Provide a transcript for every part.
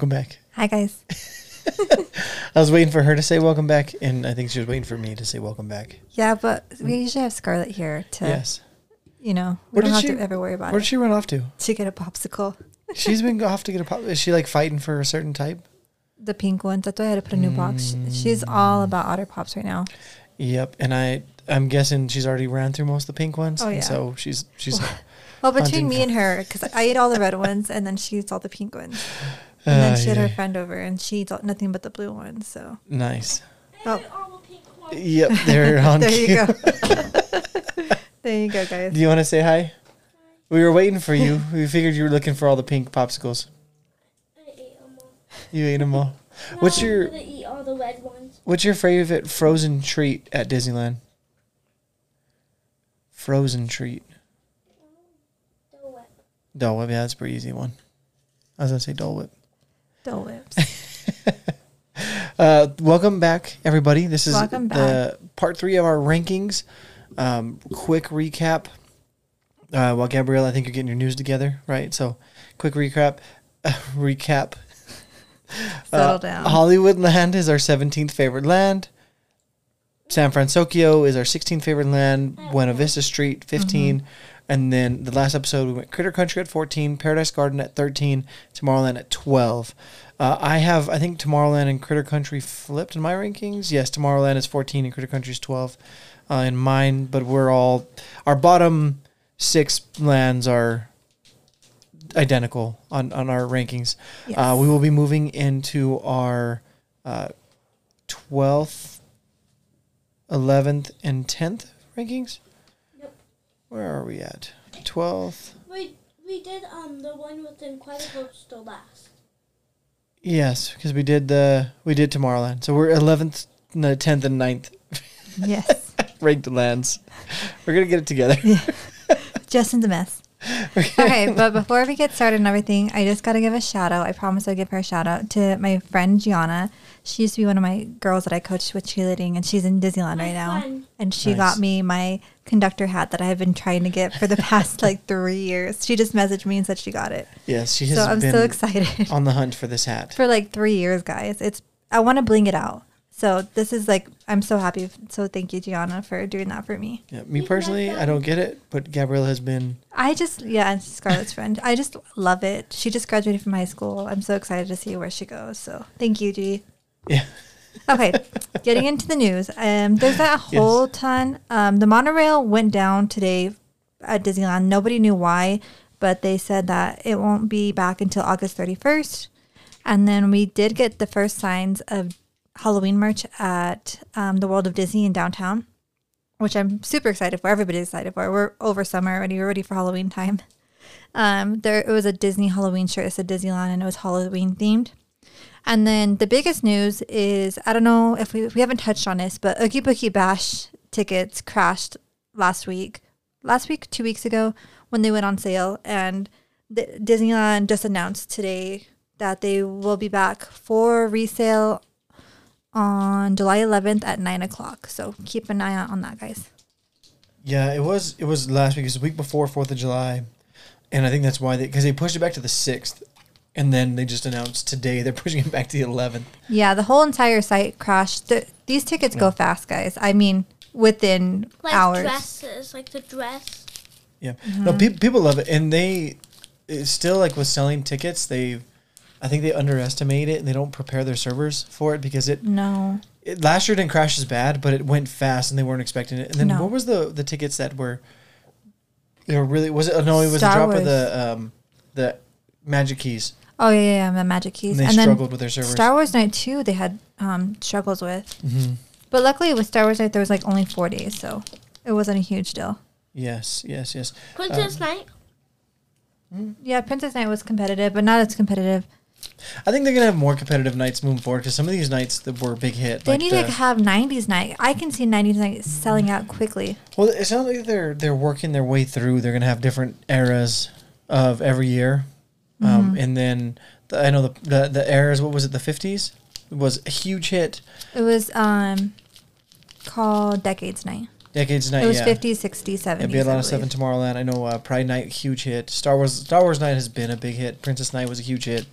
welcome back. Hi guys. I was waiting for her to say welcome back, and I think she was waiting for me to say welcome back. Yeah, but we usually have Scarlett here to, Yes. you know, we Where don't did have she- to ever worry about Where'd it. she run off to? To get a popsicle, She's been off to get a pop. Is she like fighting for a certain type? the pink ones. That's why I had to put a new box. Mm. She's all about Otter Pops right now. Yep. And I, I'm guessing she's already ran through most of the pink ones. Oh, and yeah. So she's she's. Well, between me and her, because I eat all the red ones and then she eats all the pink ones. And then Uh, she had her friend over and she eats all, nothing but the blue ones. So Nice. Oh. all the pink ones. Yep. They're on. there you go. there you go, guys. Do you want to say hi? We were waiting for you. We figured you were looking for all the pink popsicles. I ate them all. You ate them all. What's your- I'm gonna eat all the red ones. What's your favorite frozen treat at Disneyland? Frozen treat. Dole Whip. Dole Whip. Yeah, that's a pretty easy one. I was gonna say Dole Whip. Dole Whips. Uh, welcome back, everybody. This is Welcome the part three of our rankings. Um, quick recap. Uh, well, Gabrielle, I think you're getting your news together, right? So, quick recap. recap. Settle Uh, down. Hollywood Land is our 17th favorite land. San Francisco is our 16th favorite land. Buena Vista Street, 15. Mm-hmm. And then the last episode, we went Critter Country at 14, Paradise Garden at 13, Tomorrowland at 12. Uh, I have, I think Tomorrowland and Critter Country flipped in my rankings. Yes, Tomorrowland is 14 and Critter Country is 12 uh, in mine. But we're all, our bottom six lands are identical on, on our rankings. Uh, we will be moving into our uh, 12th, 11th, and 10th rankings. Yep. Where are we at? 12th. We we did um the one with Incredibles the last. Yes, because we did the we did Tomorrowland. So we're 11th, no, 10th, and 9th yes. ranked lands. We're gonna get it together. Yeah. Just in a mess. okay, but before we get started and everything, I just got to give a shout out. I promise I'll give her a shout out to my friend Gianna. She used to be one of my girls that I coached with cheerleading, and she's in Disneyland My right now. friend. And she Nice. got me my conductor hat that I have been trying to get for the past like three years. She just messaged me and said she got it. Yes, she has So I'm been so excited on the hunt for this hat. for like three years, guys. It's I want to bling it out. So this is like I'm so happy. So thank you, Gianna, for doing that for me. Yeah, me personally, I don't get it, but Gabrielle has been. I just yeah, and Scarlett's friend. I just love it. She just graduated from high school. I'm so excited to see where she goes. So thank you, G. Yeah. Okay, getting into the news. Um, there's a whole ton. Um, the monorail went down today at Disneyland. Nobody knew why, but they said that it won't be back until August 31st. And then we did get the first signs of Halloween merch at um, the World of Disney in downtown, which I'm super excited for. Everybody's excited for. We're over summer already. We're ready for Halloween time. Um, there it was a Disney Halloween shirt. It said Disneyland and it was Halloween themed. And then the biggest news is I don't know if we, we haven't touched on this, but Oogie Boogie Bash tickets crashed last week. Last week, two weeks ago, when they went on sale, and the, Disneyland just announced today that they will be back for resale on July 11th at nine o'clock. So keep an eye out on that, guys. Yeah, it was. It was last week. It was the week before Fourth of July, and I think that's why they because they pushed it back to the sixth, and then they just announced today they're pushing it back to the eleventh. Yeah, the whole entire site crashed. The, these tickets go fast, guys. I mean, within Like hours. dresses, like the dress. Yeah, Mm-hmm. no, pe- people love it, and they it's still like with selling tickets. They, I think they underestimate it, and they don't prepare their servers for it because it, No. it last year didn't crash as bad, but it went fast, and they weren't expecting it. And then No. what was the the tickets that were? They were really was it? oh, No, it was Star the drop Wars. of the um the magic keys, Oh yeah, yeah, yeah, the Magic Keys. and they and struggled with their servers. Star Wars Night too, they had um, struggles with. Mhm. But luckily with Star Wars Night, there was like only four days, so it wasn't a huge deal. Yes, yes, yes. Princess Night. Yeah, Princess Night was competitive, but not as competitive. I think they're gonna have more competitive nights moving forward because some of these nights that were a big hit. They like need the- to have '90s Night. I can see '90s Night selling out quickly. Well, it sounds like they're they're working their way through. They're gonna have different eras of every year, um, Mm-hmm. and then the, I know the, the the eras. What was it? The fifties was a huge hit. It was um called Decades Night. Decades Night. It was yeah. 50s, 60s, 70s. It'd be a I lot of believe. Tomorrowland. I know uh, Pride Night, huge hit. Star Wars, Star Wars Night has been a big hit. Princess Night was a huge hit.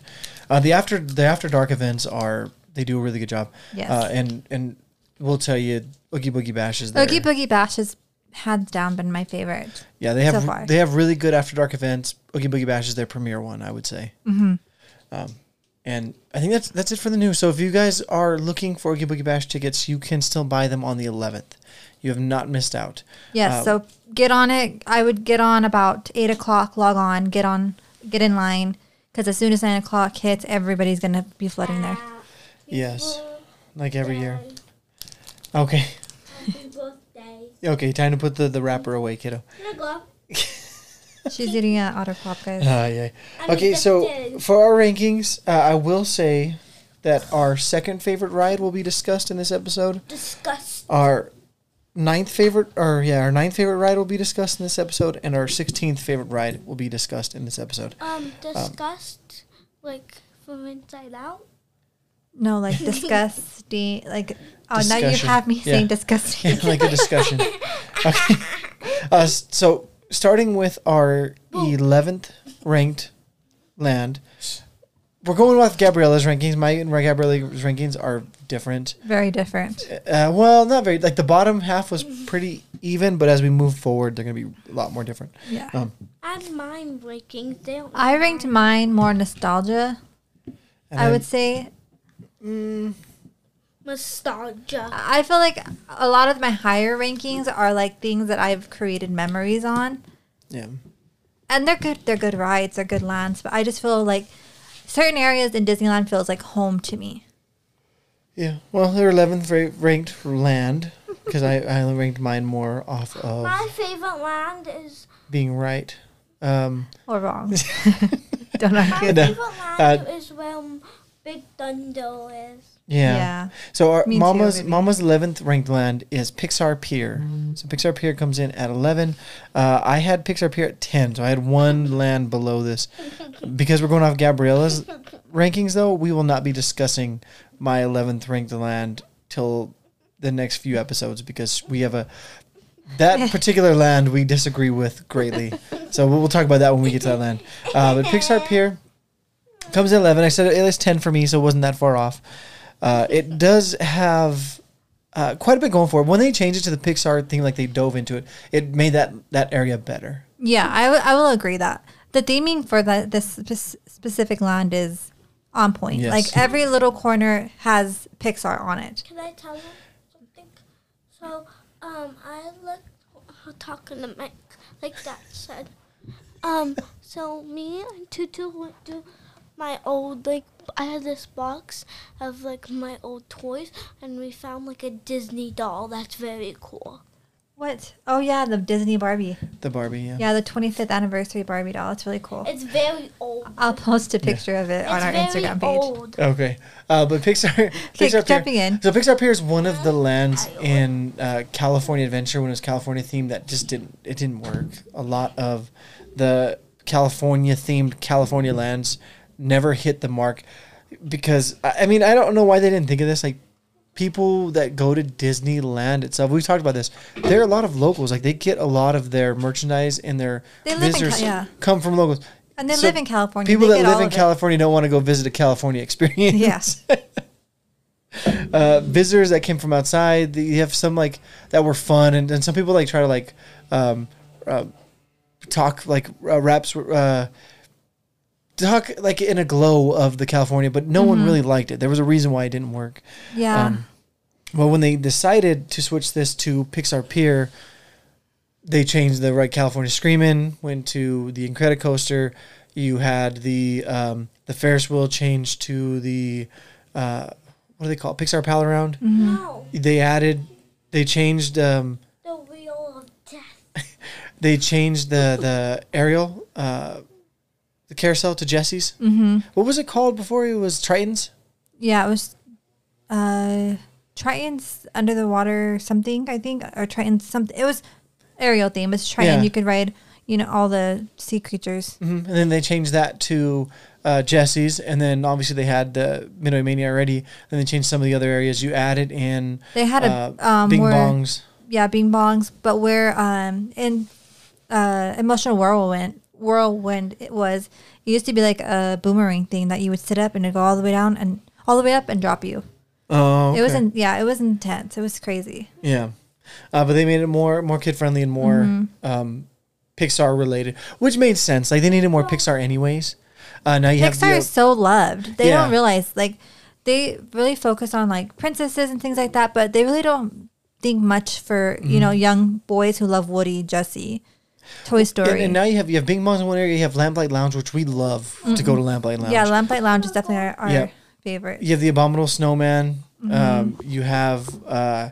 Uh, the after the after dark events are they do a really good job. Yes. Uh, and and we'll tell you, Oogie Boogie Bash is there. Oogie Boogie Bash has hands down been my favorite. Yeah, they have so they have really good after dark events. Oogie Boogie Bash is their premier one, I would say. Mm-hmm. Um, and I think that's that's it for the news. So if you guys are looking for Oogie Boogie Bash tickets, you can still buy them on the 11th. You have not missed out. Yes. Uh, so get on it. I would get on about eight o'clock. Log on. Get on. Get in line. Because as soon as nine o'clock hits, everybody's gonna be flooding there. Yes, like every year. Okay. Okay, time to put the the wrapper away, kiddo. Here you. She's eating an otter pop, guys. Uh, yeah. Okay, so for our rankings, uh, I will say that our second favorite ride will be discussed in this episode. Disgust. Our ninth favorite, or yeah, our ninth favorite ride will be discussed in this episode, and our sixteenth favorite ride will be discussed in this episode. Um, disgust, like from inside out. No, like disgusting. Like oh, now you have me Yeah. saying disgusting. Yeah, like a discussion. Okay. Uh, so starting with our eleventh ranked land, we're going with Gabriella's rankings. My and Gabriella's rankings are different. Very different. Uh, well, not very. Like the bottom half was pretty even, but as we move forward, they're gonna be a lot more different. Yeah. Um, And mine breaking. They don't. I ranked mine more nostalgia. I would say nostalgia. I feel like a lot of my higher rankings are like things that I've created memories on. Yeah. And they're good they're good rides, they're good lands, but I just feel like certain areas in Disneyland feels like home to me. Yeah. Well, they're eleventh ra- ranked land because I I ranked mine more off of My favorite land is being right. Um, Or wrong. Don't my argue. No. favorite land Uh, is where Big Thunder is. Yeah. Yeah. So our Me Mama's baby. Mama's eleventh ranked land is Pixar Pier. So Pixar Pier comes in at eleven. Uh, I had Pixar Pier at ten, so I had one land below this. Because we're going off Gabriella's rankings, though, we will not be discussing my eleventh ranked land till the next few episodes because we have a that particular land we disagree with greatly. So we'll, we'll talk about that when we get to that land. Uh, but Pixar Pier comes in 11. I said it was 10 for me, so it wasn't that far off. Uh, it does have uh, quite a bit going for it. When they changed it to the Pixar theme, like they dove into it, it made that, that area better. Yeah, I, w- I will agree that the theming for that this spe- specific land is on point. Yes. Like every little corner has Pixar on it. Can I tell them something? So, um, I like talking to Mike, like Dad said. Um, so me and Tutu went to my old like I had this box of like my old toys, and we found like a Disney doll. That's very cool. What? Oh yeah, the Disney Barbie. The Barbie, yeah. Yeah, the 25th anniversary Barbie doll. It's really cool. It's very old. I'll post a picture of it on our very Instagram page. old. Okay, uh, but Pixar, Okay, Pixar jumping Pier, in. So Pixar Pier is one of the lands in uh, California Adventure when it was California themed that just didn't it didn't work. A lot of the California themed California lands never hit the mark because I mean I don't know why they didn't think of this like. People that go to Disneyland itself, we talked about this. There are a lot of locals. Like they get a lot of their merchandise and their They visitors yeah. come from locals. And they So live in California. People They that live in of it. California don't want to go visit a California experience. Yes. uh, visitors that came from outside. You have some like that were fun, and, and some people like try to like um, uh, talk like uh, raps. Uh, talk like in a glow of the California, but no one really liked it. There was a reason why it didn't work. Yeah. Um, well, when they decided to switch this to Pixar Pier, they changed the right California Screamin', went to the Incredicoaster. You had the um, the Ferris wheel changed to the uh, what do they call it? Pixar Pal Around. No, They added, they changed, um, the wheel of death. they changed the the Ariel, uh, the carousel to Jessie's. mm-hmm. What was it called before? It was Triton's. Yeah, it was uh Triton's under the water something, I think. Or Triton's something it was Ariel theme. It's Triton. Yeah. You could ride, you know, all the sea creatures. hmm And then they changed that to uh, Jessie's, and then obviously they had the Midway Mania already. And then they changed some of the other areas. You added in They had a uh, um Bing where, Bongs. Yeah, Bing Bongs. But where um in uh Emotional Whirlwind whirlwind it was, it used to be like a boomerang thing that you would sit up and it'd go all the way down and all the way up and drop you. Oh, It was okay. in, yeah, it was intense. It was crazy. Yeah, uh, but they made it more more kid friendly and more Mm-hmm. um, Pixar related, which made sense. Like they needed more Pixar anyways. Uh, now you have Pixar the, is so loved. They Yeah. don't realize like they really focus on like princesses and things like that, but they really don't think much for you Mm-hmm. know young boys who love Woody, Jessie, Toy Story. and, and now you have you have Bing Bongs in one area. You have Lamplight Lounge, which we love to go to Lamplight Lounge. yeah, Lamplight Lounge is definitely our, our Yeah. favorite. you have the Abominable Snowman. Mm-hmm. Um, you have, uh,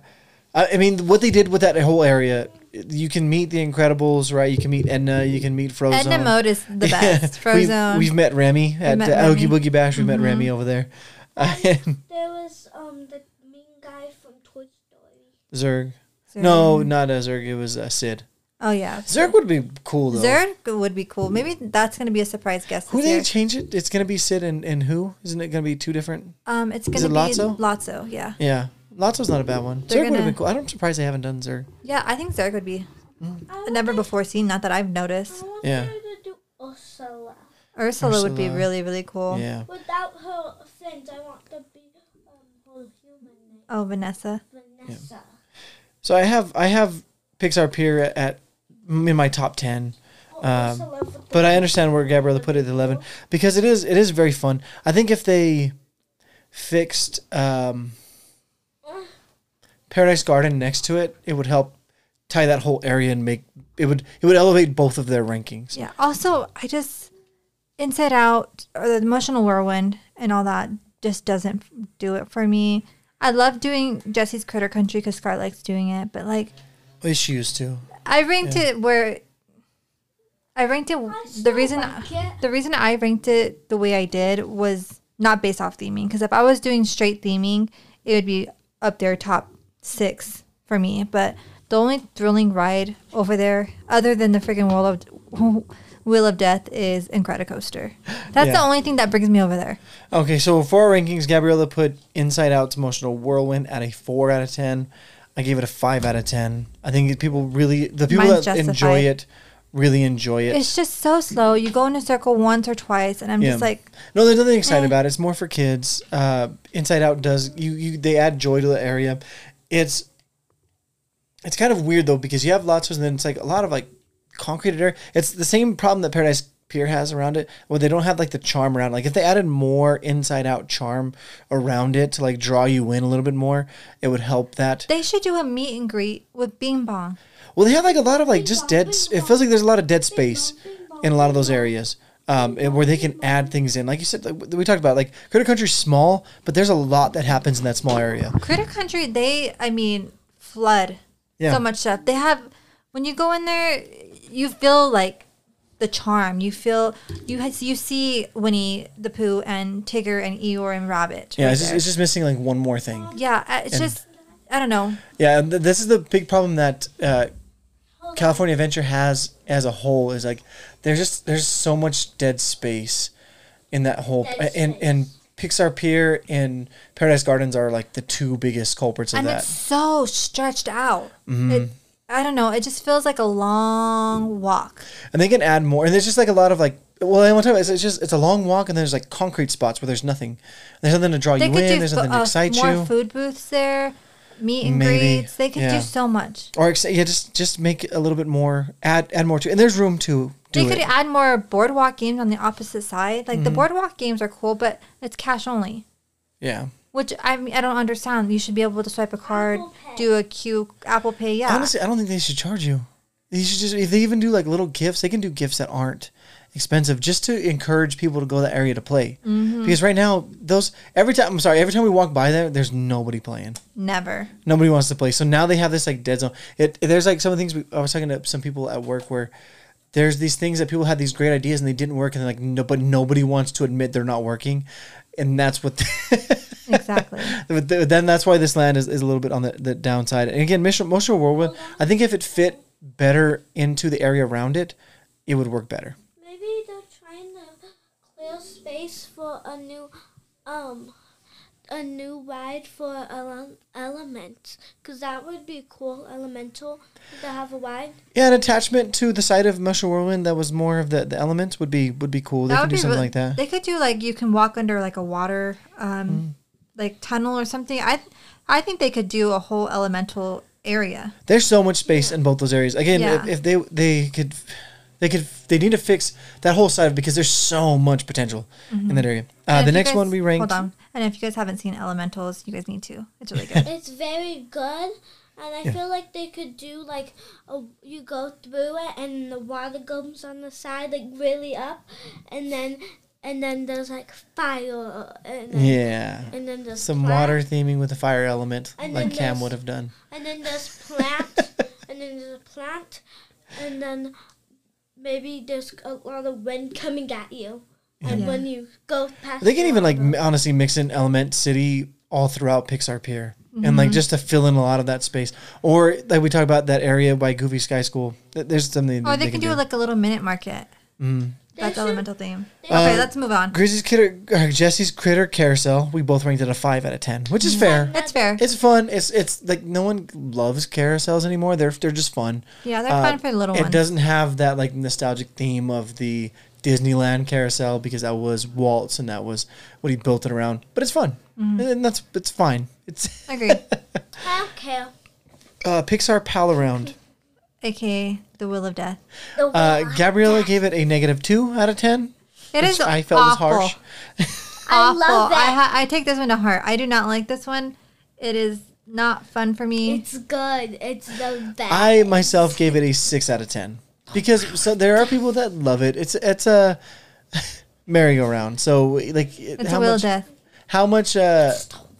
I, I mean, what they did with that whole area. You can meet the Incredibles, right? You can meet Edna. You can meet Frozen. Edna Mode is the best. Frozen. We've, we've met Remy at met uh, Oogie Boogie Bash. We've met Remy over there. and There was um the mean guy from Toy Story. Zurg. No, not a Zurg. It was a Sid. Oh yeah. Zurg would be cool though. Zurg would be cool. Maybe that's gonna be a surprise guest Who this they year. change it? It's gonna be Sid and, and who? Isn't it gonna be two different? Um, it's Is gonna it be Lotso? Lotso. Yeah. Yeah, Lotso's not a bad one. They're Zurg would have gonna- been cool. I'm surprised they haven't done Zurg. Yeah, I think Zurg would be Mm. Never before seen. Not that I've noticed. I wanted Yeah. her to do Ursula. Ursula, would be really really cool. Yeah. Without her fins, I want to be um, her human Oh, Vanessa. Vanessa. So I have I have Pixar Pier at, at in my top ten. Oh, Um, Ursula with the But I understand where Gabriella put it at eleven because it is it is very fun. I think if they fixed um, Paradise Garden next to it, it would help tie that whole area and make it would it would elevate both of their rankings. Yeah. Also, I just Inside Out or the emotional whirlwind and all that just doesn't do it for me. I love doing Jessie's Critter Country because Scar likes doing it, but like She used to. I ranked it where I ranked it. The reason like it. the reason I ranked it the way I did was not based off theming. Because if I was doing straight theming, it would be up there top six for me. But the only thrilling ride over there, other than the freaking Wheel of Wheel of Death, is Incredicoaster. That's the only thing that brings me over there. Okay, so for our rankings, Gabriella put Inside Out's Emotional Whirlwind at a four out of ten. I gave it a five out of ten. I think people really the people Mine's that enjoy it really enjoy it. It's just so slow. You go in a circle once or twice, and I'm Yeah. just like, No, there's nothing exciting Eh. about it. It's more for kids. Uh, Inside Out does you, you they add joy to the area. It's it's kind of weird though because you have lots of and then it's like a lot of like concreted area. It's the same problem that Paradise Pier has around it, Well, they don't have like the charm around. Like if they added more Inside Out charm around it to like draw you in a little bit more, it would help that. they should do a meet and greet with Bing Bong. Well, they have like a lot of like just dead. It feels like there's a lot of dead space in a lot of those areas. Um, and where they can add things in, like you said, like we talked about, like Critter Country's small, but there's a lot that happens in that small area. Critter Country, they, I mean, flood Yeah. so much stuff. They have, when you go in there, you feel like the charm. You feel, you has, you see Winnie the Pooh and Tigger and Eeyore and Rabbit. Yeah, right it's just, it's just missing like one more thing. yeah, uh, it's and- just, I don't know. Yeah, th- this is the big problem that uh, California Adventure has as a whole is like there's just there's so much dead space in that whole Dead and and Pixar Pier and Paradise Gardens are like the two biggest culprits of and that. it's so stretched out. Mm-hmm. It, I don't know. It just feels like a long walk. and they can add more. And there's just like a lot of like, well, I want to it's, it's just it's a long walk, and there's like concrete spots where there's nothing. There's nothing to draw They you could in. do There's nothing to uh, excite more you. food booths there, meet and Maybe, greets. They could yeah. do so much. Or ex- yeah, just just make a little bit more. Add add more to, and there's room to do They could it. Mm-hmm. add more boardwalk games on the opposite side. Like the boardwalk games are cool, but it's cash only. yeah. Which I mean, I don't understand. You should be able to swipe a card, Apple Pay. do a Q Apple Pay. Yeah, Honestly, I don't think they should charge you. They should just if they even do like little gifts, they can do gifts that aren't expensive just to encourage people to go to that area to play. Mm-hmm. Because right now, those every time I'm sorry, every time we walk by there, there's nobody playing. never. Nobody wants to play. So now they have this like dead zone. It there's like some of the things we, I was talking to some people at work where there's these things that people had these great ideas and they didn't work and they're like no, but nobody wants to admit they're not working, and that's what. Exactly. But then that's why this land is, is a little bit on the, the downside. And again, Mission Motion Whirlwind, I think if it fit better into the area around it, it would work better. Maybe they're trying to clear space for a new um a new ride for ele- elements because that would be cool. Elemental to have a ride. Yeah, an attachment to the side of Mushroom Whirlwind that was more of the, the elements would be would be cool. They That can would do something really- like that. They could do like you can walk under like a water, um, Mm. Like tunnel or something. I, I think they could do a whole elemental area. There's so much space in both those areas. Again, Yeah. if, if they they could they could they need to fix that whole side because there's so much potential in that area. Uh, the next guys- one we ranked. Hold on. And if you guys haven't seen Elementals, you guys need to. It's really good. It's very good, and I feel like they could do like a, you go through it, and the water comes on the side like really up, and then and then there's like fire, and then, Yeah. and then there's Some plant, water theming with the fire element, And like Cam would have done. and then there's plant, and then there's a plant, and then maybe there's a lot of wind coming at you, and Yeah. when you go past, They can the even like m- honestly mix in Element City all throughout Pixar Pier, and Mm-hmm. like just to fill in a lot of that space. Or like we talk about that area by Goofy Sky School. There's something. or they can do like a little minute market. Mm. They That's should- elemental theme. Okay, Uh, let's move on. Grizzly's Critter, uh, Jessie's Critter Carousel. We both ranked it a five out of ten, which is fair. That's fair. It's fun. It's it's like no one loves carousels anymore. They're they're just fun. Yeah, they're Uh, fun for the little it ones. doesn't have that like nostalgic theme of the Disneyland carousel because that was Walt's and that was what he built it around. But it's fun, Mm-hmm. and that's it's fine. It's Agreed. I don't care. uh, Pixar Pal Around. AKA the will of Death. Uh. Gabriella gave it a negative two out of ten. It is. which I felt awful. was harsh. I Awful. love I, ha- I take this one to heart. I do not like this one. It is not fun for me. It's good. It's the best. I myself gave it a six out of ten because so there are people that love it. It's it's a merry-go-round. So like it's how a Wheel much of Death. how much uh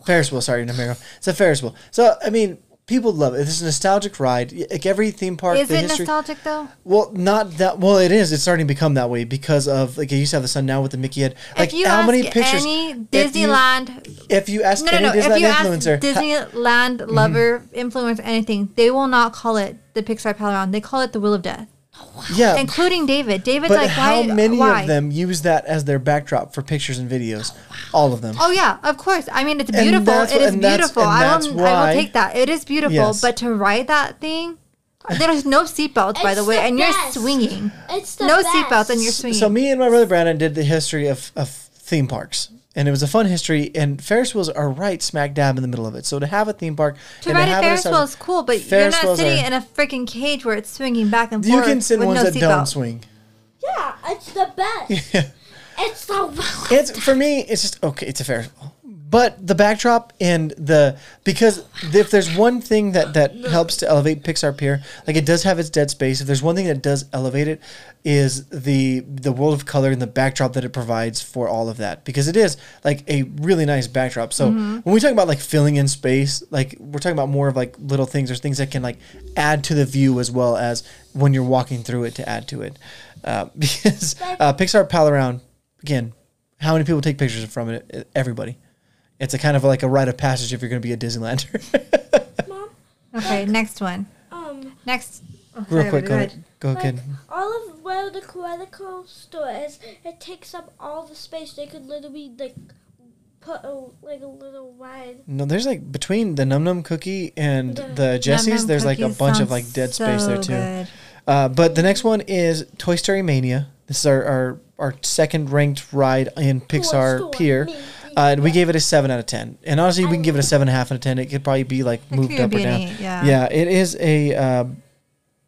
Ferris wheel? Sorry, not merry-go. It's a Ferris wheel. So I mean, people love it. It's a nostalgic ride. Like every theme park, Is the it history. nostalgic though? well, not that. Well, it is. It's starting to become that way because of like it used to have the sun now with the Mickey head. Like if you how ask many pictures? any if you- Disneyland, If you ask no, no, no. If Disneyland you ask influencer, ha- Disneyland mm-hmm. lover, influence, anything, they will not call it the Pixar Pal Around. They call it the Wheel of Death, yeah, including David. David's but like, how why? many why? of them use that as their backdrop for pictures and videos? Oh, All of them. Oh yeah, of course. I mean, it's beautiful. that's It what- is and that's- beautiful. I that's will. I will take that. It is beautiful. Yes. But to ride that thing, there's no seatbelts, by It's the way, the and best. you're swinging. it's the No best. seatbelts, and you're swinging. So me and my brother Brandon did the history of, of theme parks. And it was a fun history, and Ferris wheels are right smack dab in the middle of it. So to have a theme park to and ride a have it Ferris wheel is cool, but Ferris you're not sitting are- in a freaking cage where it's swinging back and forth. you can sit in with ones no that don't swing. Yeah, it's the best. Yeah. It's the best. It's for me. It's just okay. It's a Ferris wheel, but the backdrop and the because if there's one thing that that helps to elevate Pixar Pier, like it does have its dead space. If there's one thing that does elevate it, is the the world of color and the backdrop that it provides for all of that because it is like a really nice backdrop. So when we talk about like filling in space, like we're talking about more of like little things. There's things that can like add to the view as well as when you're walking through it to add to it. Uh, because uh, Pixar Pal Around again, how many people take pictures from it? Everybody. It's a kind of like a rite of passage if you're going to be a Disneylander. Mom, Okay, next one. um, Next. oh, Real quick, go ahead. ahead. Go like ahead. all of where the Quetico store is, it takes up all the space. They could literally like put a, like a little wide. No, there's like between the Num Num Cookie and Yeah. the Jessies, Num Num there's like a bunch of like dead space there too. good. Uh, but the next one is Toy Story Mania. This is our, our, our second ranked ride in Pixar Pier. Mania. Uh, and we gave it a seven out of ten. And honestly, we can give it a seven and a half out of ten. It could probably be like That moved could up or be an down. eight, yeah. Yeah, it is a uh,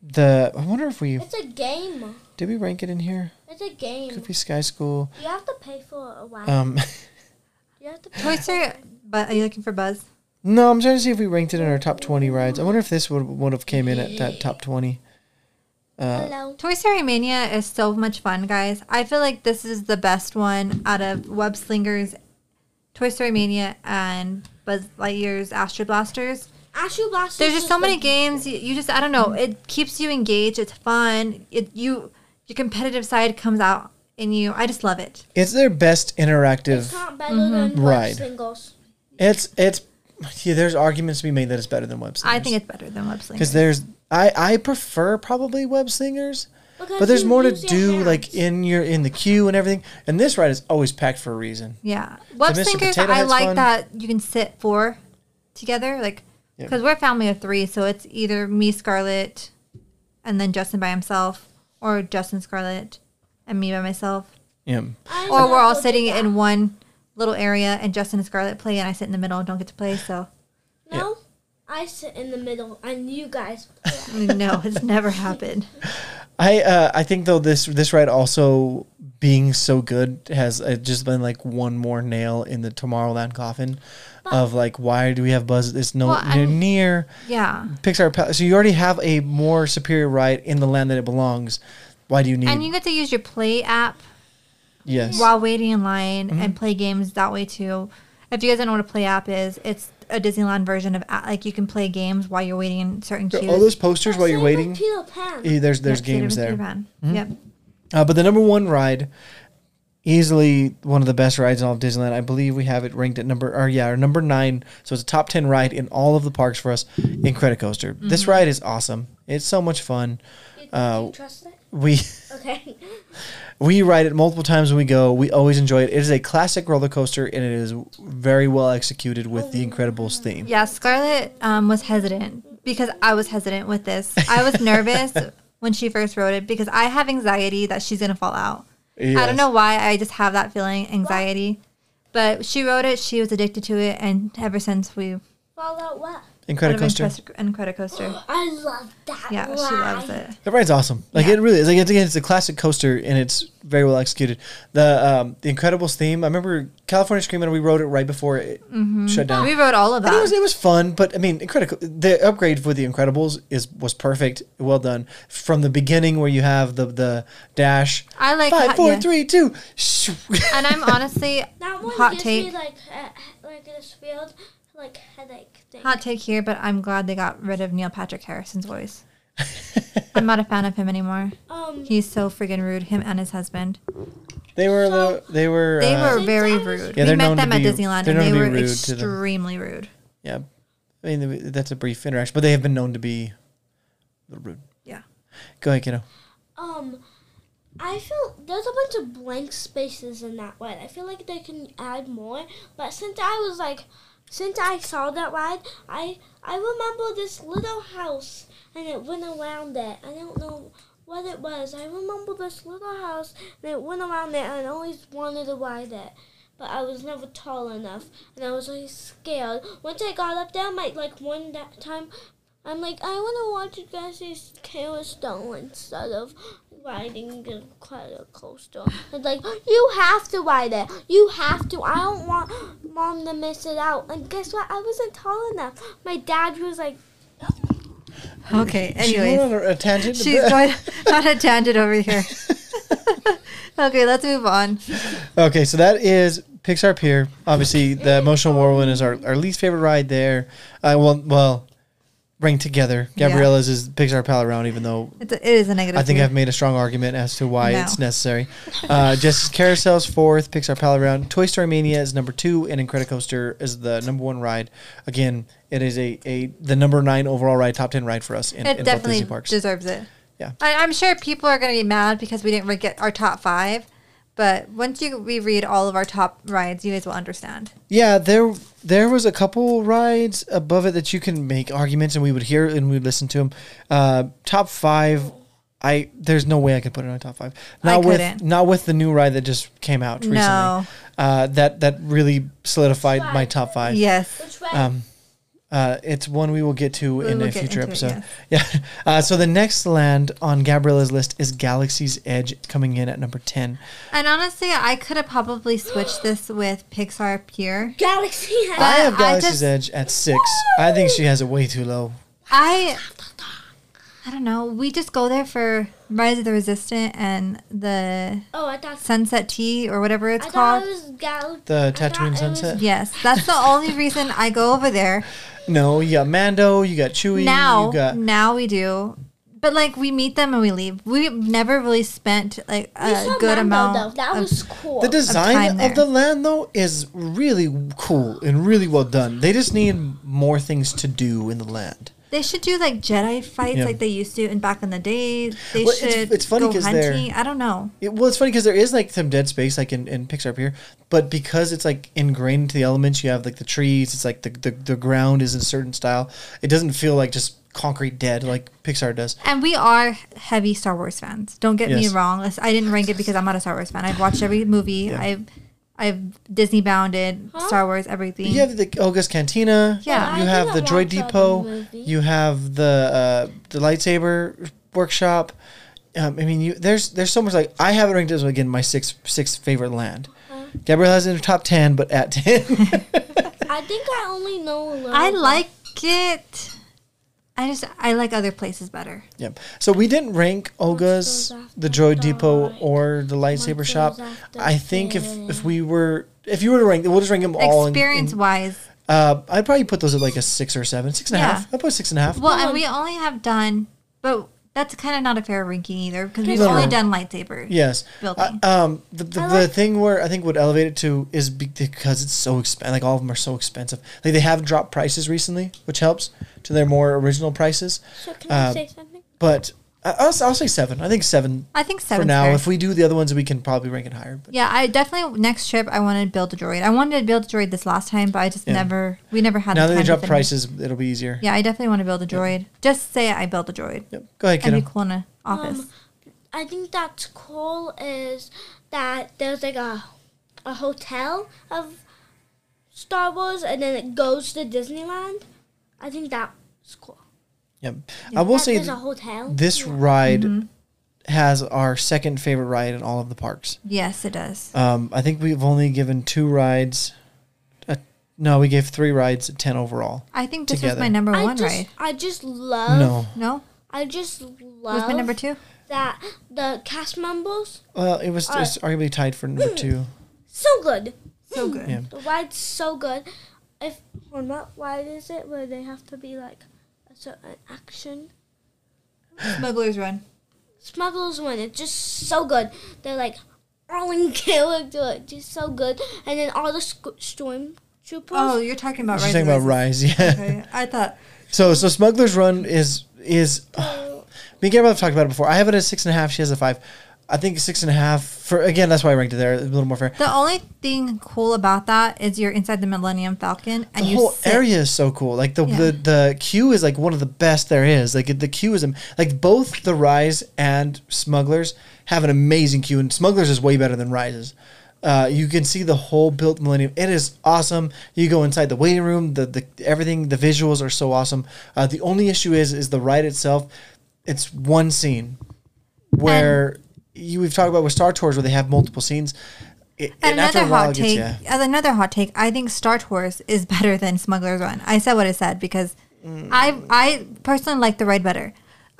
the. I wonder if we It's a game. did we rank it in here. It's a game. Goofy Sky School. You have to pay for a while. Um, you have to pay Toy for Story. it. But are you looking for Buzz? no, I'm trying to see if we ranked it in our top twenty rides. I wonder if this would would have came in at that top twenty. Uh, Hello. Toy Story Mania is so much fun, guys. I feel like this is the best one out of Web Slingers, Toy Story Mania, and Buzz Lightyear's Astro Blasters. Astro Blasters. There's just so the- many games. You, you just I don't know. It keeps you engaged. It's fun. It you your competitive side comes out in you. I just love it. it's their best It's interactive. not better than mm-hmm. Ride. Ride. Singles. It's it's yeah. There's arguments to be made that it's better than Web I think it's better than Web Slingers. because there's I I prefer probably Web Slingers, Because but there's you more to use your do like in your in the queue and everything. And this ride is always packed for a reason. Yeah. What's Mr. thinkers? Potato I Head's like fun. that you can sit four together, like Yeah. because we're a family of three, so it's either me, Scarlett, and then Justin by himself, or Justin, Scarlett, and me by myself, Yeah. I or we're all never sitting that. in one little area, and Justin and Scarlett play, and I sit in the middle and don't get to play. So No, I sit in the middle, and you guys. no, it's never happened. I uh, I think though this this ride also being so good has uh, just been like one more nail in the Tomorrowland coffin of like why do we have Buzz? It's no Well, near, near Yeah. Pixar. Pal- So you already have a more superior ride in the land that it belongs. Why do you need? And you get to use your play app yes. while waiting in line Mm-hmm. and play games that way too. If you guys don't know what a play app is, it's a Disneyland version of like you can play games while you're waiting in certain queues. all those posters while you're waiting. Peter Pan. eh, There's there's Yep, games there. Peter Pan. Mhm. Yep. Uh, but the number one ride, easily one of the best rides in all of Disneyland. I believe we have it ranked at number, or yeah, or number nine. So it's a top ten ride in all of the parks for us. Incredicoaster. This Mm-hmm. ride is awesome. It's so much fun. You, Uh, you trust it? We Okay. we ride it multiple times when we go. We always enjoy it. It is a classic roller coaster, and it is very well executed with the Incredibles theme. Yeah, Scarlett um, was hesitant because I was hesitant with this. I was nervous when she first wrote it because I have anxiety that she's gonna fall out. I don't know why. I just have that feeling, anxiety. But she wrote it. She was addicted to it, and ever since we Fall out what? Incredicoaster. Incredicoaster. I love that. Yeah, she loves it. The ride's awesome. Like Yeah. it really is. Like it's, again, it's a classic coaster and it's very well executed. The um, the Incredibles theme. I remember California Screaming. We wrote it right before it shut down. We wrote all of And it that. was it was fun, but I mean, Incredible. The upgrade for the Incredibles is was perfect. Well done from the beginning where you have the the dash. I like Five, how- four, yeah. three, two. shoo. and I'm honestly That one hot gives take. me like uh, like this field like headache thing. Hot take here, but I'm glad they got rid of Neil Patrick Harris's voice. I'm not a fan of him anymore. Um, He's so friggin' rude. Him and his husband. They were the they were They uh, were very Since I was- rude. Yeah, we they're met known to them at be- Disneyland, they're and they known to were rude to them. extremely rude. yeah. I mean that's a brief interaction, but they have been known to be rude. Yeah. Go ahead, kiddo. um, I feel there's a bunch of blank spaces in that one. I feel like they can add more, but since I was like, since I saw that ride, I I remember this little house and it went around it. I don't know what it was. I remember this little house and it went around it, and I always wanted to ride it. But I was never tall enough, and I was always scared. Once I got up there, my like one that time, I'm like, I want to watch you guys see Stone instead of riding the credit coaster. It's like, you have to ride it. You have to. I don't want mom to miss it out. And guess what? I wasn't tall enough. My dad was like, Okay. She Anyways, went on a tangent. she's going on a tangent over here. okay, let's move on. Okay, so that is Pixar Pier. Obviously, the Emotional Whirlwind is our, our least favorite ride there. I uh, well, well, bring together. Gabriella's is Pixar Pal Around, even though It's a, it is a negative. I think. I've made a strong argument as to why No. it's necessary. Uh, Justice Carousel's fourth, Pixar Pal Around. Toy Story Mania is number two, and Incredicoaster is the number one ride. Again, it is a, a the number nine overall ride, top ten ride for us in, it in both definitely Disney parks. deserves it. Yeah. I, I'm sure people are going to be mad because we didn't re- get our top five, but once you reread all of our top rides, you guys will understand. Yeah, there there was a couple rides above it that you can make arguments, and we would hear and we'd listen to them. Uh, top five, I there's no way I could put it on top five. I Not with couldn't. not with the new ride that just came out recently. No. Uh, that that really solidified my top five. Yes. which way? Um, uh, it's one we will get to We in a future into it, episode. Yeah. Uh, so the next land on Gabriella's list is Galaxy's Edge, coming in at number ten. And honestly, I could have probably switched this with Pixar Pier. Galaxy But I have I Galaxy's just- Edge at six. I think she has it way too low. I I don't know. We just go there for Rise of the Resistance and the Oh, I thought. Sunset Tea or whatever it's I thought called. it was Gal. The I thought Tatooine it was- Sunset. Yes, that's the only reason I go over there. No, you got Mando, you got Chewie, now, you got now we do. But like we meet them and we leave. We never really spent like a good Mando, amount. though. That of- was cool. the design time of, the land though is really cool and really well done. They just need more things to do in the land. They should do like Jedi fights Yeah. like they used to in back in the day. They Well, should it's funny because hunting. I don't know. It, well, it's funny because there is like some dead space, like in, in Pixar here, but because it's like ingrained into the elements, you have like the trees. It's like the, the the ground is in a certain style. It doesn't feel like just concrete dead like Pixar does. And we are heavy Star Wars fans. Don't get me wrong. I didn't rank it because I'm not a Star Wars fan. I've watched every movie. Yeah. I've I've Disney bounded Huh? Star Wars everything. You have the Oga's Cantina. Yeah. You I have the Droid watch the Depot. You have the uh, the lightsaber workshop. Um, I mean, you there's there's so much like I have it ranked as again my sixth sixth favorite land. Gabrielle has it in her top ten, but at ten. I think I only know a little. I like it. I just I like other places better. Yep. So we didn't rank Oga's, the after Droid Depot, dark? or the lightsaber shop. I think if if we were if you were to rank, we'll just rank them all. Experience in- wise. uh, I'd probably put those at like a six or seven, six and a half. I'd put six and a half. Well, and we only have done, but that's kind of not a fair ranking either because we've No, only done lightsaber. Yes. building. Uh, um, the the, I the thing where I think would elevate it to is because it's so expensive. Like all of them are so expensive. Like they have dropped prices recently, which helps to their more original prices. So can I uh, say something? But I- I'll, I'll say seven. I think seven I think seven for now. Fair. If we do the other ones, we can probably rank it higher. But yeah, I definitely next trip I wanted to build a droid. I wanted to build a droid this last time, but I just Yeah. never we never had now the that time they to drop finish. prices, it'll be easier. Yeah, I definitely want to build a droid. Just say I built a droid. Yep. Go ahead, That'd be cool in an office. Um, I think that's cool is that there's like a a hotel of Star Wars and then it goes to Disneyland. I think that's cool. Yep. I will say there's a hotel. this Yeah. ride Mm-hmm. has our second favorite ride in all of the parks. yes, it does. Um, I think we've only given two rides. Uh, no, we gave three rides at ten overall. I think this was my number I one just ride. I just love No. No, I just was love my number two. that the cast members Well, it was it's arguably tied for number two. so good. So good. Yeah. The ride's so good. If or not ride is it where they have to be like a an action. Smuggler's Run. Smugglers Run. It's just so good. They're like all in character. It's just so good. And then all the sc- stormtroopers. Oh, you're talking about She's Rise. talking about Rise, yeah. Okay, I thought So, so Smuggler's Run is is. Oh, me and Gabrielle have talked about it before. I have it as six and a half. She has a five. I think six and a half for again. That's why I ranked it there. A little more fair. the only thing cool about that is you're inside the Millennium Falcon and the whole sit. area is so cool. Like the, Yeah. the the queue is like one of the best there is. Like the queue is like both the Rise and Smugglers have an amazing queue, and Smugglers is way better than Rises. Uh, you can see the whole built Millennium. It is awesome. You go inside the waiting room. The the everything. The visuals are so awesome. Uh, the only issue is is the ride itself. It's one scene where you we've talked about with Star Tours where they have multiple scenes. It, another hot it gets- take. yeah. As another hot take, I think Star Tours is better than Smuggler's Run. I said what I said because Mm. I I personally like the ride better.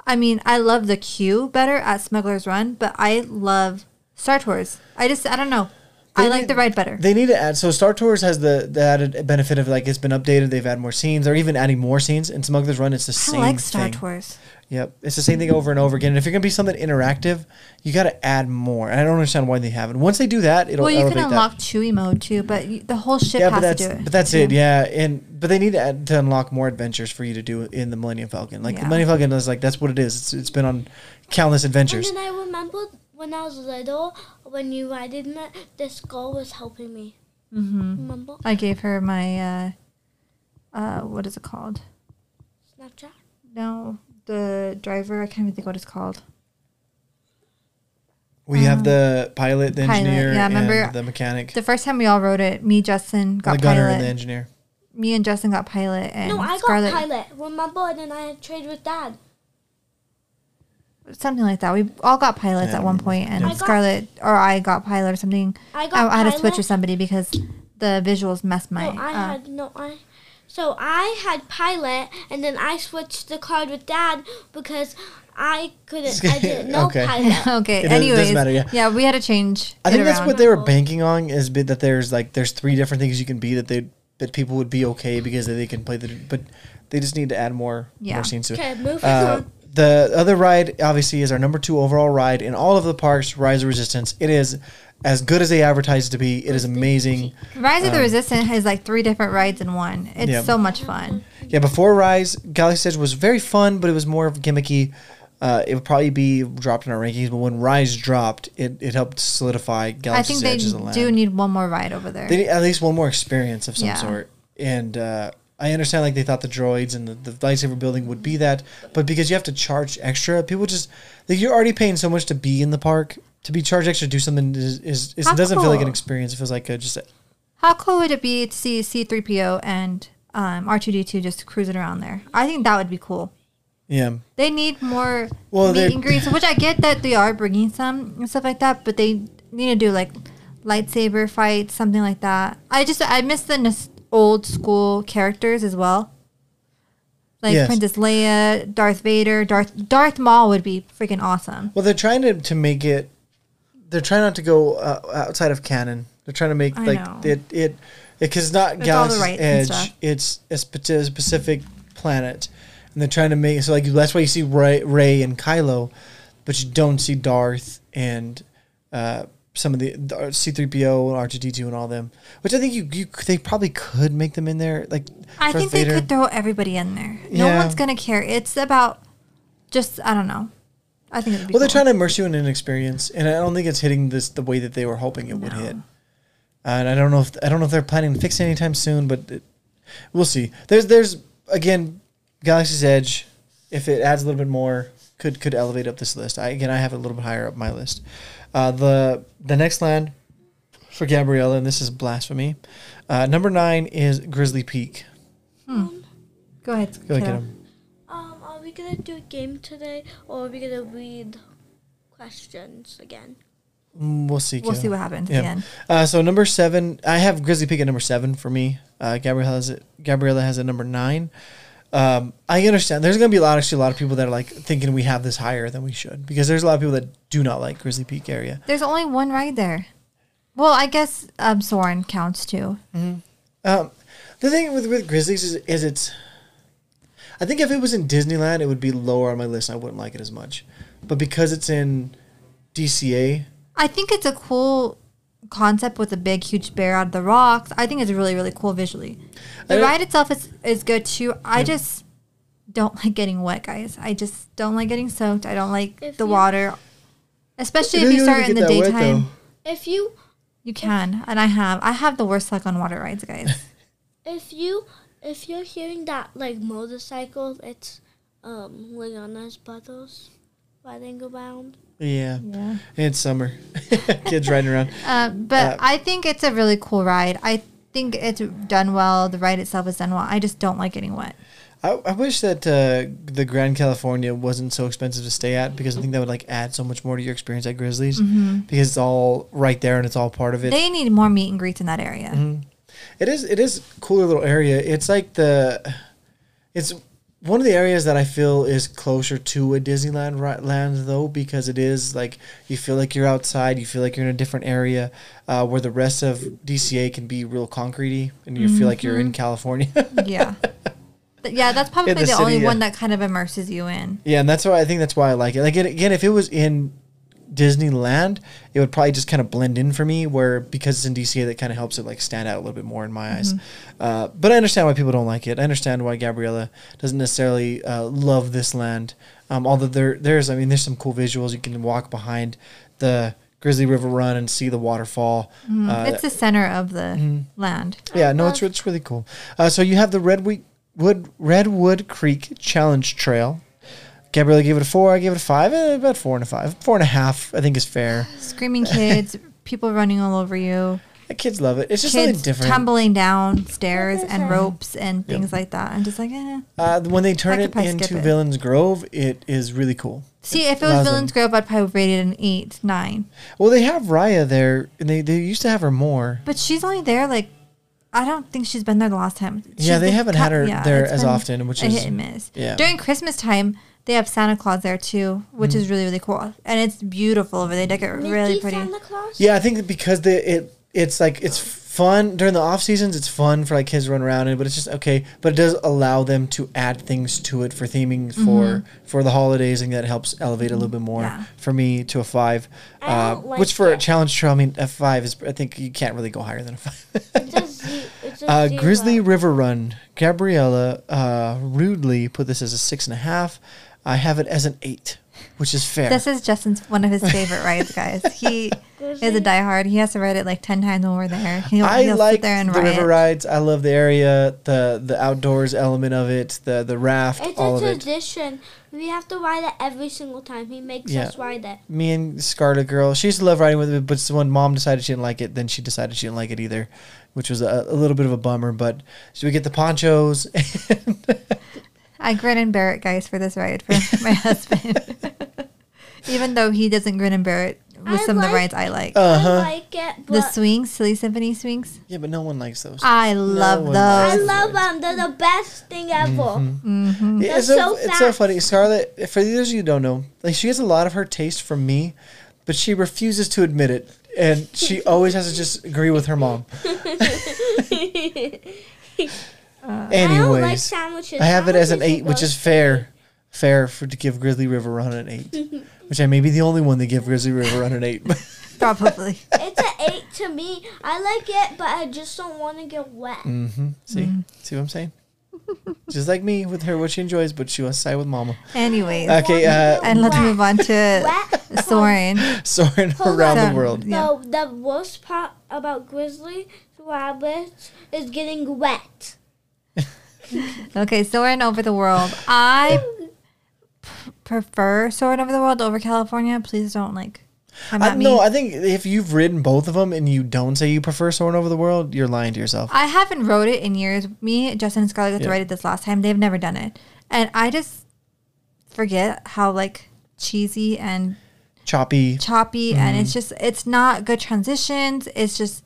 I mean, I love the queue better at Smuggler's Run, but I love Star Tours. I just I don't know. I They like the ride better. They need to add. So Star Tours has the, the added benefit of like it's been updated. They've added more scenes. They're even adding more scenes. In Smuggler's Run, it's the I same I like Star thing. Tours. Yep, it's the same thing over and over again. And if you're gonna be something interactive, you got to add more. And I don't understand why they haven't. Once they do that, it'll Well, you elevate can unlock Chewie mode too, but you, the whole that. ship Yeah, has but that's to do it. but that's too. it. Yeah, and but they need to add, to unlock more adventures for you to do in the Millennium Falcon. Like the Yeah. Millennium Falcon is like that's what it is. It's it's been on countless And adventures. then I remember when I was little, when you riding it, this girl was helping me. hmm Remember? I gave her my uh, uh, what is it called? Snapchat? No, the driver. I can't even think what it's called. We have the pilot, the Um, Pilot, engineer, yeah, remember and the mechanic, The first time we all wrote it, me, Justin got the gunner, pilot. and the engineer. me and Justin got pilot, and no, I Scarlett, got pilot. Remember? And then I had trade with dad. Something like that. We all got pilots Yeah, at one point, and I got- Scarlett or I got pilot or something. I I, got I had to switch with somebody because the visuals messed my. no, I uh, had no. I. So I had pilot, and then I switched the card with dad because I couldn't. I didn't know Okay. pilot. okay. It Anyways, doesn't matter, yeah. we had to change. I think that's around. what they were banking on is that there's like there's three different things you can be that they that people would be okay because they can play the but they just need to add more Yeah. more scenes to it. Okay, moving Uh, on. The other ride obviously is our number two overall ride in all of the parks, Rise of Resistance. It is as good as they advertise it to be. It is amazing. Rise of the Resistance has like three different rides in one. It's Yeah. so much fun. Yeah, before Rise, Galaxy Edge was very fun, but it was more gimmicky. Uh, it would probably be dropped in our rankings, but when Rise dropped, it, it helped solidify Galaxy's Edge as a land. I think they do need one more ride over there. They need at least one more experience of some Yeah. sort. And uh, I understand, like, they thought the droids and the, the lightsaber building would be that, but because you have to charge extra, people just, like, you're already paying so much to be in the park. To be charged extra to do something is, is, is it doesn't feel like an experience. It feels like a, just a, How cool would it be to see C3PO and um, R2D2 just cruising around there? I think that would be cool. yeah. They need more Well, and greets, which I get that they are bringing some and stuff like that, but they need to do like lightsaber fights, something like that. I just I miss the old school characters as well, like Yes. Princess Leia, Darth Vader, Darth Darth Maul would be freaking awesome. Well, they're trying to, to make it. They're trying not to go uh, outside of canon. They're trying to make I like know. it it because it's not It's Galaxy's rights and Edge. It's a specific planet, and they're trying to make so like that's why you see Rey, Rey and Kylo, but you don't see Darth and uh, some of the uh, C three PO and R two D two and all them. Which I think you you they probably could make them in there. Like I think they could throw everybody in there. No Yeah. one's gonna care. It's about just I don't know. I think it would be Well, they're trying to immerse you in an experience, and I don't think it's hitting this the way that they were hoping it would hit. And I don't know if I don't know if they're planning to fix it anytime soon, but it, we'll see. There's there's again, Galaxy's Edge. If it adds a little bit more, could could elevate up this list. I again I have it a little bit higher up my list. Uh, the the next land for Gabriella, and this is blasphemy. Uh, number nine is Grizzly Peak. Go ahead. Go ahead, get Kayla. 'em. Um, are we gonna do a game today, or are we gonna read questions again? Mm, We'll see. We'll Kayla. see what happens Yeah. at. Uh, so number seven, I have Grizzly Peak at number seven for me. Uh, Gabriella has it. Gabriella has it number nine. Um, I understand. There's going to be a lot, actually, a lot of people that are like thinking we have this higher than we should because there's a lot of people that do not like Grizzly Peak area. There's only one ride there. Well, I guess um, Soarin' counts too. Um, the thing with with Grizzlies is, is it's. I think if it was in Disneyland, it would be lower on my list. I wouldn't like it as much, but because it's in DCA, I think it's a cool concept with a big, huge bear out of the rocks. I think it's really, really cool visually. The I- ride itself is, is good too. I just don't like getting wet, guys. I just don't like getting soaked. I don't like If the you- water, especially if you start in the that wet, daytime. If you You can, and I have. I have the worst luck on water rides, guys. if you if you're hearing that like motorcycle, it's um Liana's brothers riding around. Yeah, yeah. it's summer, kids riding around. Uh, but Uh, I think it's a really cool ride. I think it's done well. The ride itself is done well. I just don't like getting wet. I, I wish that uh, the Grand California wasn't so expensive to stay at because I think that would like add so much more to your experience at Grizzlies because it's all right there and it's all part of it. Mm-hmm. They need more meet and greets in that area. Mm-hmm. It is it is cooler little area. It's like the it's one of the areas that I feel is closer to a Disneyland ri- land though because it is like you feel like you're outside, you feel like you're in a different area uh, where the rest of DCA can be real concretey and you feel like you're in California. Yeah. Yeah, that's probably the the, city, only yeah. one that kind of immerses you in. Yeah, and that's why I think that's why I like it. Like it, again, if it was in Disneyland, it would probably just kind of blend in for me. Where because it's in DCA, that kind of helps it like stand out a little bit more in my eyes. Uh, but I understand why people don't like it. I understand why Gabriella doesn't necessarily uh, love this land. Um, although there, there's, I mean, there's some cool visuals. You can walk behind the Grizzly River Run and see the waterfall. Uh, it's the center of the land. yeah, no, it's it's really cool. Uh, so you have the Redwood Redwood Creek Challenge Trail. Gabriella gave it a four. I gave it a five. Eh, about four and a five. Four and a half. I think is fair. Screaming kids, people running all over you, The kids love it. It's just something different. tumbling down stairs and that? ropes and things like that. I'm just like, eh. Uh, when they turn it could probably skip into it. Villains Grove, it is really cool. See, if it allows was them- Villains Grove, I'd probably rate it an eight, nine. Well, they have Raya there, and they, they used to have her more. But she's only there like I don't think she's been there the last time. Yeah, they haven't had her there as been often, which a is- hit and miss. yeah. During Christmas time, they have Santa Claus there too, which Mm-hmm. is really really cool, and it's beautiful over there. They decorate it really pretty. Santa Claus. Yeah, I think because the it it's like it's fun during the off seasons. It's fun for like kids to run around in, but it's just okay. But it does allow them to add things to it for theming for for the holidays, and that helps elevate a little bit more Yeah. for me to a five. I Uh, don't like which for a challenge trail, I mean, a five is. I think you can't really go higher than a five. It's a it's a Uh. Grizzly River Run. Gabriella uh, rudely put this as a six and a half. I have it as an eight, which is fair. This is Justin's one of his favorite rides, guys. He is a diehard. He has to ride it like ten times when we're there. He'll, I he'll like sit there and the ride river it. rides. I love the area, the the outdoors element of it, the the raft, It's all a of it. tradition. We have to ride it every single time. He makes Yeah. us ride it. Me and Scarlett Girl, she used to love riding with it, but when mom decided she didn't like it, then she decided she didn't like it either, which was a, a little bit of a bummer. But so we get the ponchos. I grin and bear it, guys, for this ride for my husband. Even though he doesn't grin and bear it with I some of the like- rides I like. Uh-huh. I like it, but the swings, silly symphony swings. yeah, but no one likes those. I love one those. I likes love them. They're the best thing ever. Mm-hmm. Yeah, They're it's so, so it's so fast. funny. Scarlett, for those of you who don't know, like she gets a lot of her taste from me, but she refuses to admit it, and she always has to just agree with her mom. I don't like Anyways, sandwiches. I have it as an eight, which is fair, fair for to give Grizzly River Run an eight, which I may be the only one to give Grizzly River Run an eight. Probably. It's an eight to me. I like it, but I just don't want to get wet. mm-hmm. See, see what I'm saying? Just like me with her, what she enjoys, but she wants to side with Mama. Anyways. Okay, uh, and let's Wet. move on to Wet. Soarin'. soaring around on. the world. Yeah. The, the worst part about grizzly rabbits is getting wet. Okay, Soaring Over the World. I p- prefer Soaring Over the World over California. Please don't like come I, at me. no, I think if you've ridden both of them and you don't say you prefer soaring over the world, you're lying to yourself. I haven't rode it in years. Me, Justin, and Scarlett got to Yeah. ride it this last time. They've never done it, and I just forget how like cheesy and Choppy. choppy, and mm-hmm. it's just it's not good transitions. It's just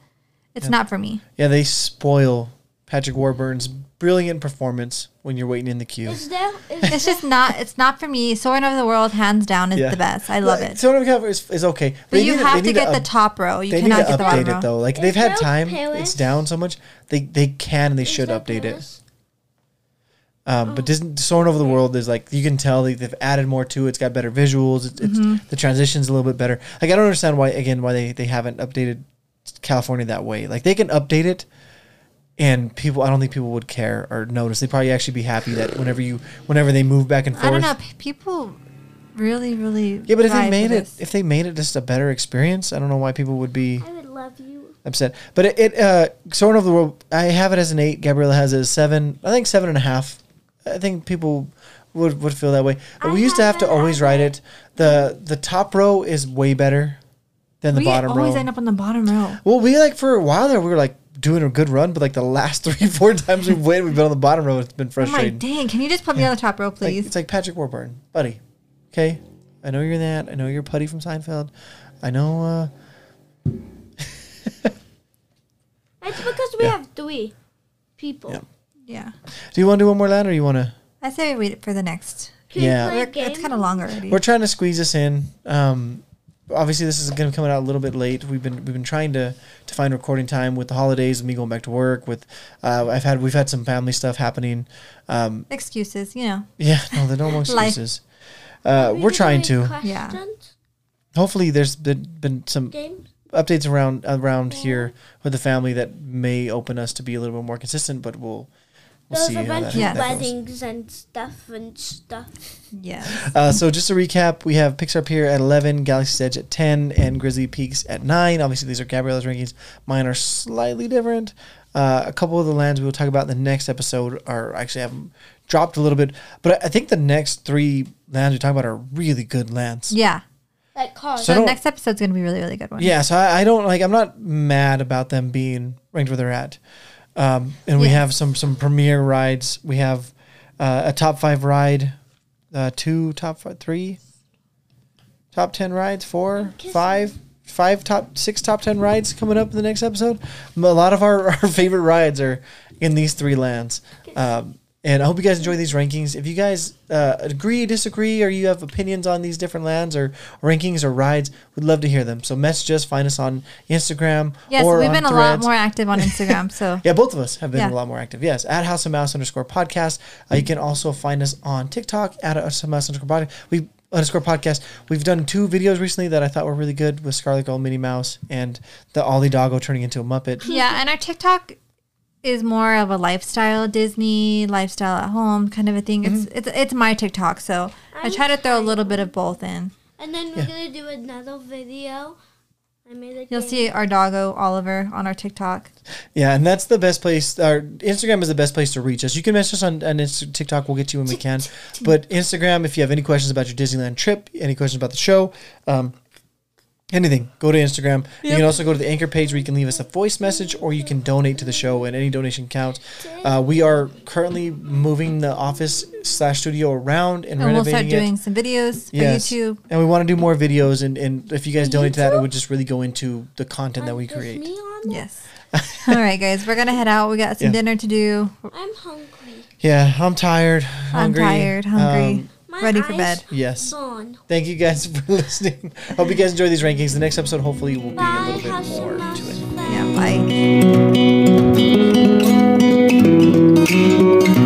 it's not for me. Yeah, they spoil Patrick Warburton's brilliant performance when you're waiting in the queue. Is there? Is It's just not. It's not for me. Soaring Over the World, hands down, is Yeah. the best. I love Like, it. Soaring over California is, is okay, But they you need have they to need get the up- top row. You They need cannot to get the update bottom it row. though. Like Is they've had time. Paris? It's down so much. They they can and they is should there update it. Paris? Um, but Disney, soaring over the world is like you can tell they, they've added more to it. It's got better visuals. It's, Mm-hmm. it's the transitions a little bit better. Like I don't understand why again why they, they haven't updated California that way. Like they can update it, and people I don't think people would care or notice. They'd probably actually be happy that whenever you whenever they move back and forth. I don't know. People really, really. Yeah, but if they made it if they made it just a better experience, I don't know why people would be I would love you. upset. But it, it uh Soaring over the world, I have it as an eight. Gabriella has it as seven. I think seven and a half. I think people would would feel that way. But I we used to have have to always as ride it. the The top row is way better than the we bottom always row. Always end up on the bottom row. well, we like for a while there, we were like doing a good run, but like the last three four times we've waited, we've been on the bottom row. It's been I'm like, frustrating. dang, can you just put me on the top row, Like, please? it's like Patrick Warburton, buddy. Okay, I know you're that. I know you're Puddy from Seinfeld. I know. uh It's because we Yeah. have three people. Yeah. yeah. Do you want to do one more land, or you want to? I say we wait for the next. Can we Yeah. play a We're- it's kind of longer already. We're trying to squeeze this in. Um, obviously, this is going to come out a little bit late. We've been we've been trying to to find recording time with the holidays and me going back to work. With uh, I've had we've had some family stuff happening. Um, Excuses, you know. yeah, no, the normal Life. excuses. Uh, We we're trying do to. Yeah. Hopefully, there's been, been some Games. updates around around here with the family that may open us to be a little bit more consistent. But we'll we'll There's a how that, bunch of that goes. weddings and stuff and stuff. Yeah. Uh, so just to recap, we have Pixar Pier at 11, Galaxy's Edge at 10, and Grizzly Peaks at 9. Obviously, these are Gabriella's rankings. Mine are slightly different. Uh, a couple of the lands we will talk about in the next episode are actually have dropped a little bit, but I I think the next three lands we talk about are really good lands. Yeah. Like cars. So the don't- next episode's gonna be a really, really good one. Yeah, so I, I don't like. I'm not mad about them being ranked where they're at. Um, and we have some some premier rides. We have uh, a top five ride, uh, two top five, three, top ten rides, four, five, five top six top ten rides coming up in the next episode. A lot of our, our favorite rides are in these three lands. Um, And I hope you guys enjoy these rankings. If you guys uh, agree, disagree, or you have opinions on these different lands or rankings or rides, we'd love to hear them. So message us, find us on Instagram. Yes, we've been a lot more active on Instagram. So Yeah, both of us have been Yeah. a lot more active. Yes, at House of Mouse underscore podcast. Uh, you can also find us on TikTok at House of Mouse underscore podcast. We underscore podcast. We've done two videos recently that I thought were really good with Scarlet Gold Minnie Mouse, and the Ollie Doggo turning into a Muppet. yeah, and our TikTok is more of a lifestyle Disney lifestyle at home kind of a thing. It's Mm-hmm. it's it's my TikTok, so I try to throw a little bit of both in. And then we're gonna do another video. I made a You'll game. see our doggo Oliver on our TikTok. Yeah, and that's the best place. Our Instagram is the best place to reach us. You can message us on, on Insta- TikTok. We'll get to you when we can. But Instagram, if you have any questions about your Disneyland trip, any questions about the show, um, anything, go to Instagram. You can also go to the anchor page where you can leave us a voice message or you can donate to the show, and any donation counts. Uh, we are currently moving the office slash studio around and, renovating. And we'll renovating start it. doing some videos for Yes. YouTube. And we want to do more videos, and, and if you guys donate to that, it would just really go into the content that we create. me on it? Yes. All right, guys, we're gonna head out. We got some Yeah. dinner to do. I'm hungry. Yeah, I'm tired. Hungry. I'm tired, hungry, Um, My ready for bed. yes. Gone. Thank you guys for listening. Hope you guys enjoy these rankings. The next episode hopefully will be a little bit House more to it. Yeah, bye.